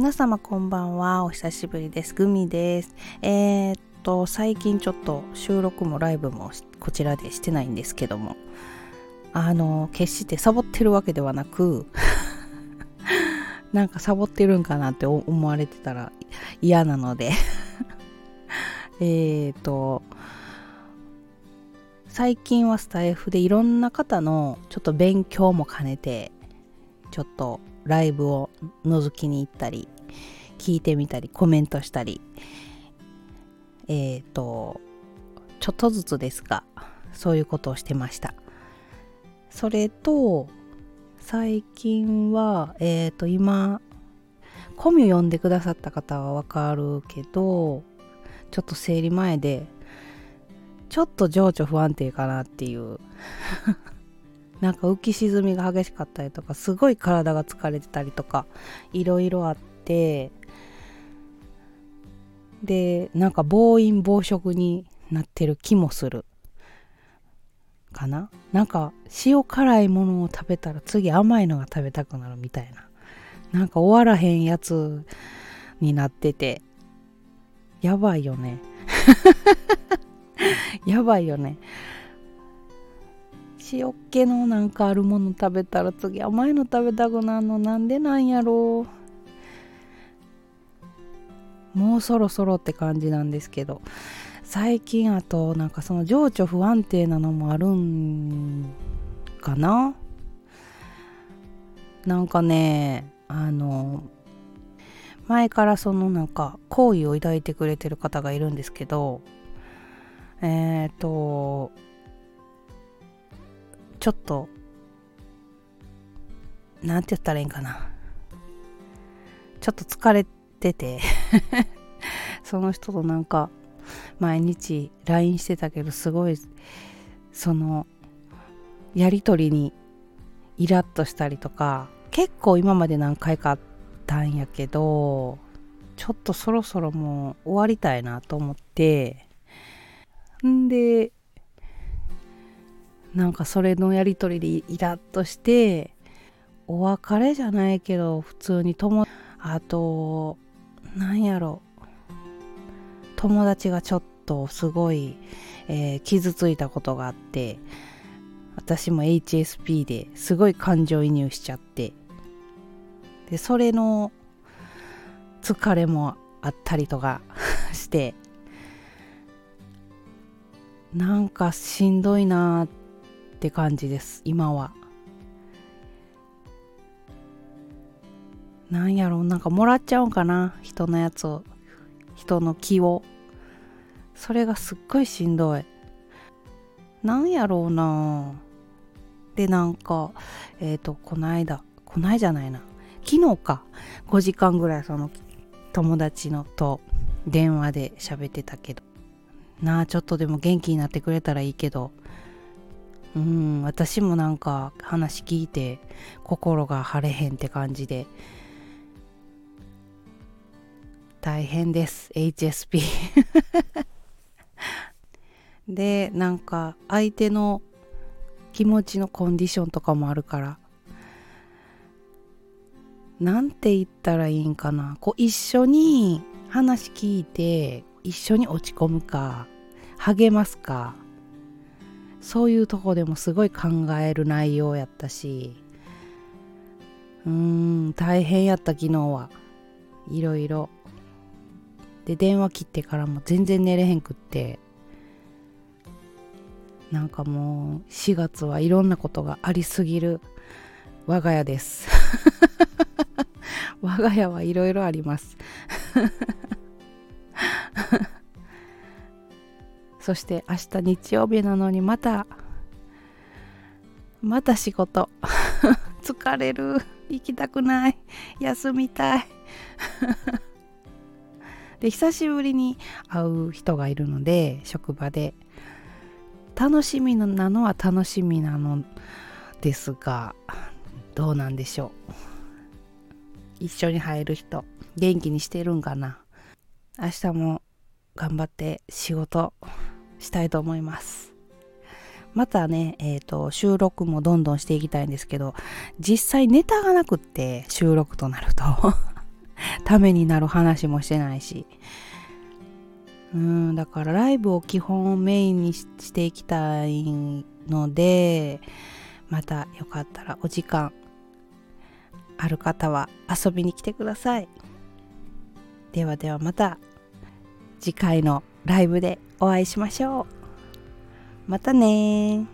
皆様こんばんは。お久しぶりです。グミです。えー、っと、最近ちょっと収録もライブもこちらでしてないんですけども、あの、決してサボってるわけではなく、なんかサボってるんかなって思われてたら嫌なので えっと、最近はスタイフでいろんな方のちょっと勉強も兼ねて、ちょっとライブを覗きに行ったり聞いてみたりコメントしたり。えっ、ー、とちょっとずつですがそういうことをしてました。それと最近はえっ、ー、と今コミュ読んでくださった方はわかるけどちょっと生理前でちょっと情緒不安定かなっていう。なんか浮き沈みが激しかったりとかすごい体が疲れてたりとかいろいろあってでなんか暴飲暴食になってる気もするかな。なんか塩辛いものを食べたら次甘いのが食べたくなるみたいな。なんか終わらへんやつになってて。やばいよね。やばいよね。塩気のなんかあるもの食べたら次甘いの食べたくなるのなんでなんやろう。もうそろそろって感じなんですけど。最近あとなんかその情緒不安定なのもあるんかな。なんかねあの前からそのなんか好意を抱いてくれてる方がいるんですけどえっ、ー、とちょっとなんて言ったらいいんかな。ちょっと疲れてて その人となんか毎日 LINE してたけどすごいそのやり取りにイラッとしたりとか結構今まで何回かあったんやけどちょっとそろそろもう終わりたいなと思って。んでなんかそれのやり取りでイラッとしてお別れじゃないけど普通に友あとなんやろ。友達がちょっとすごい、えー、傷ついたことがあって私も HSP ですごい感情移入しちゃってでそれの疲れもあったりとか してなんかしんどいなーってって感じです。今は。なんやろう。なんかもらっちゃうんかな。人のやつを。人の気を。それがすっごいしんどい。なんやろうな。でなんかえっ、ー、とこないだこないじゃないな。昨日か。5時間ぐらいその友達のと電話で喋ってたけど。なあちょっとでも元気になってくれたらいいけど。うん私もなんか話聞いて心が晴れへんって感じで。大変です HSP でなんか相手の気持ちのコンディションとかもあるから。なんて言ったらいいんかな。こう一緒に話聞いて一緒に落ち込むか励ますか。そういうとこでもすごい考える内容やったしうーん大変やった昨日は。いろいろで電話切ってからも全然寝れへんくって。なんかもう4月はいろんなことがありすぎる。我が家です。我が家はいろいろあります。そして明日日曜日なのにまたまた仕事。疲れる。行きたくない。休みたい。で久しぶりに会う人がいるので職場で。楽しみなのは楽しみなのですがどうなんでしょう。一緒に入る人元気にしてるんかな。明日も頑張って仕事したいと思います。またね、えっ、ー、と、収録もどんどんしていきたいんですけど、実際ネタがなくって収録となると ためになる話もしてないしうんだからライブを基本をメインにしていきたいのでまたよかったらお時間ある方は遊びに来てくださいではではまた次回のライブでお会いしましょう。またね